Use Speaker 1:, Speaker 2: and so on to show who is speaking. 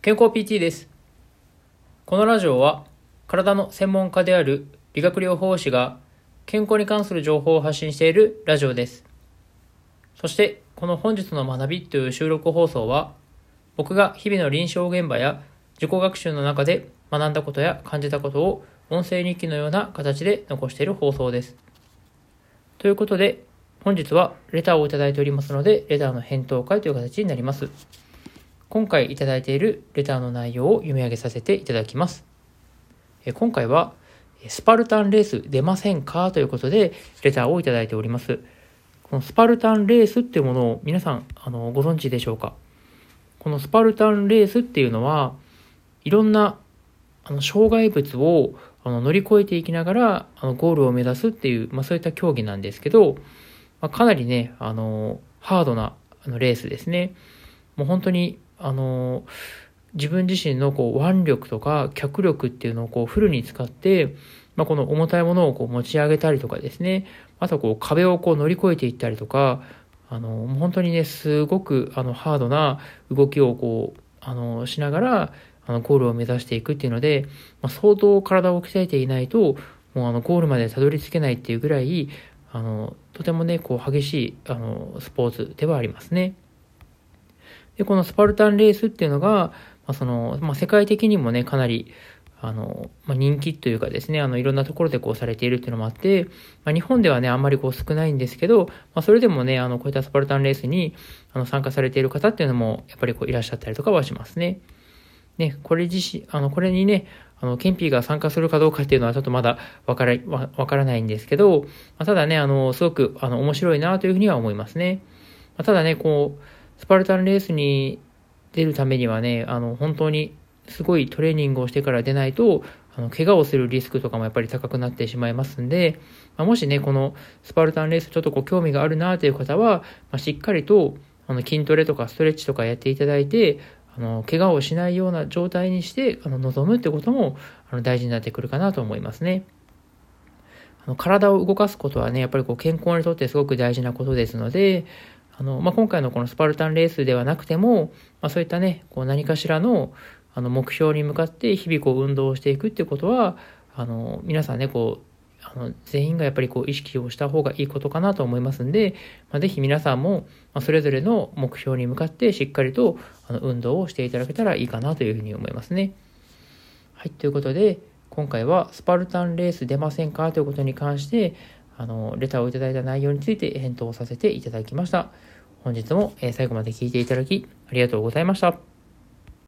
Speaker 1: 健康 PT です。このラジオは体の専門家である理学療法士が健康に関する情報を発信しているラジオです。そしてこの本日の学びという収録放送は僕が日々の臨床現場や自己学習の中で学んだことや感じたことを音声日記のような形で残している放送です。ということで本日はレターをいただいておりますのでレターの返答会という形になります。今回いただいているレターの内容を読み上げさせていただきます。今回は、スパルタンレース出ませんかということで、レターをいただいております。このスパルタンレースっていうものを皆さんあのご存知でしょうか？このスパルタンレースっていうのは、いろんなあの障害物をあの乗り越えていきながらあのゴールを目指すっていう、まあ、そういった競技なんですけど、まあ、かなりね、あのハードなあのレースですね。もう本当にあの自分自身のこう腕力とか脚力っていうのをこうフルに使って、まあ、この重たいものをこう持ち上げたりとかですねあとこう壁をこう乗り越えていったりとかあの本当にねすごくあのハードな動きをこうあのしながらあのゴールを目指していくっていうので、まあ、相当体を鍛えていないともうあのゴールまでたどり着けないっていうぐらいあのとてもねこう激しいあのスポーツではありますね。で、このスパルタンレースっていうのが、まあ、その、まあ、世界的にもね、かなり、あの、まあ、人気というかですね、あの、いろんなところでこうされているっていうのもあって、まあ、日本ではね、あんまりこう少ないんですけど、まあ、それでもね、あの、こういったスパルタンレースに、あの、参加されている方っていうのも、やっぱりこういらっしゃったりとかはしますね。ね、これ自身、あの、これにね、あの、ケンピーが参加するかどうかっていうのはちょっとまだわから、わからないんですけど、まあ、ただね、あの、すごく、あの、面白いなというふうには思いますね。まあ、ただね、こう、スパルタンレースに出るためにはね、あの、本当にすごいトレーニングをしてから出ないと、あの、怪我をするリスクとかもやっぱり高くなってしまいますんで、まあ、もしね、このスパルタンレースちょっとこう興味があるなという方は、まあ、しっかりと、あの、筋トレとかストレッチとかやっていただいて、あの、怪我をしないような状態にして、あの、望むってことも、あの、大事になってくるかなと思いますね。あの、体を動かすことはね、やっぱりこう、健康にとってすごく大事なことですので、あの、まあ、今回のこのスパルタンレースではなくても、まあ、そういったね、こう何かしらのあの目標に向かって日々こう運動をしていくっていうことは、あの、皆さんね、こう、あの全員がやっぱりこう意識をした方がいいことかなと思いますんで、まあ、ぜひ皆さんも、ま、それぞれの目標に向かってしっかりとあの運動をしていただけたらいいかなというふうに思いますね。はい、ということで、今回はスパルタンレース出ませんか？ということに関して、あの、レターをいただいた内容について返答させていただきました。本日も最後まで聞いていただきありがとうございました。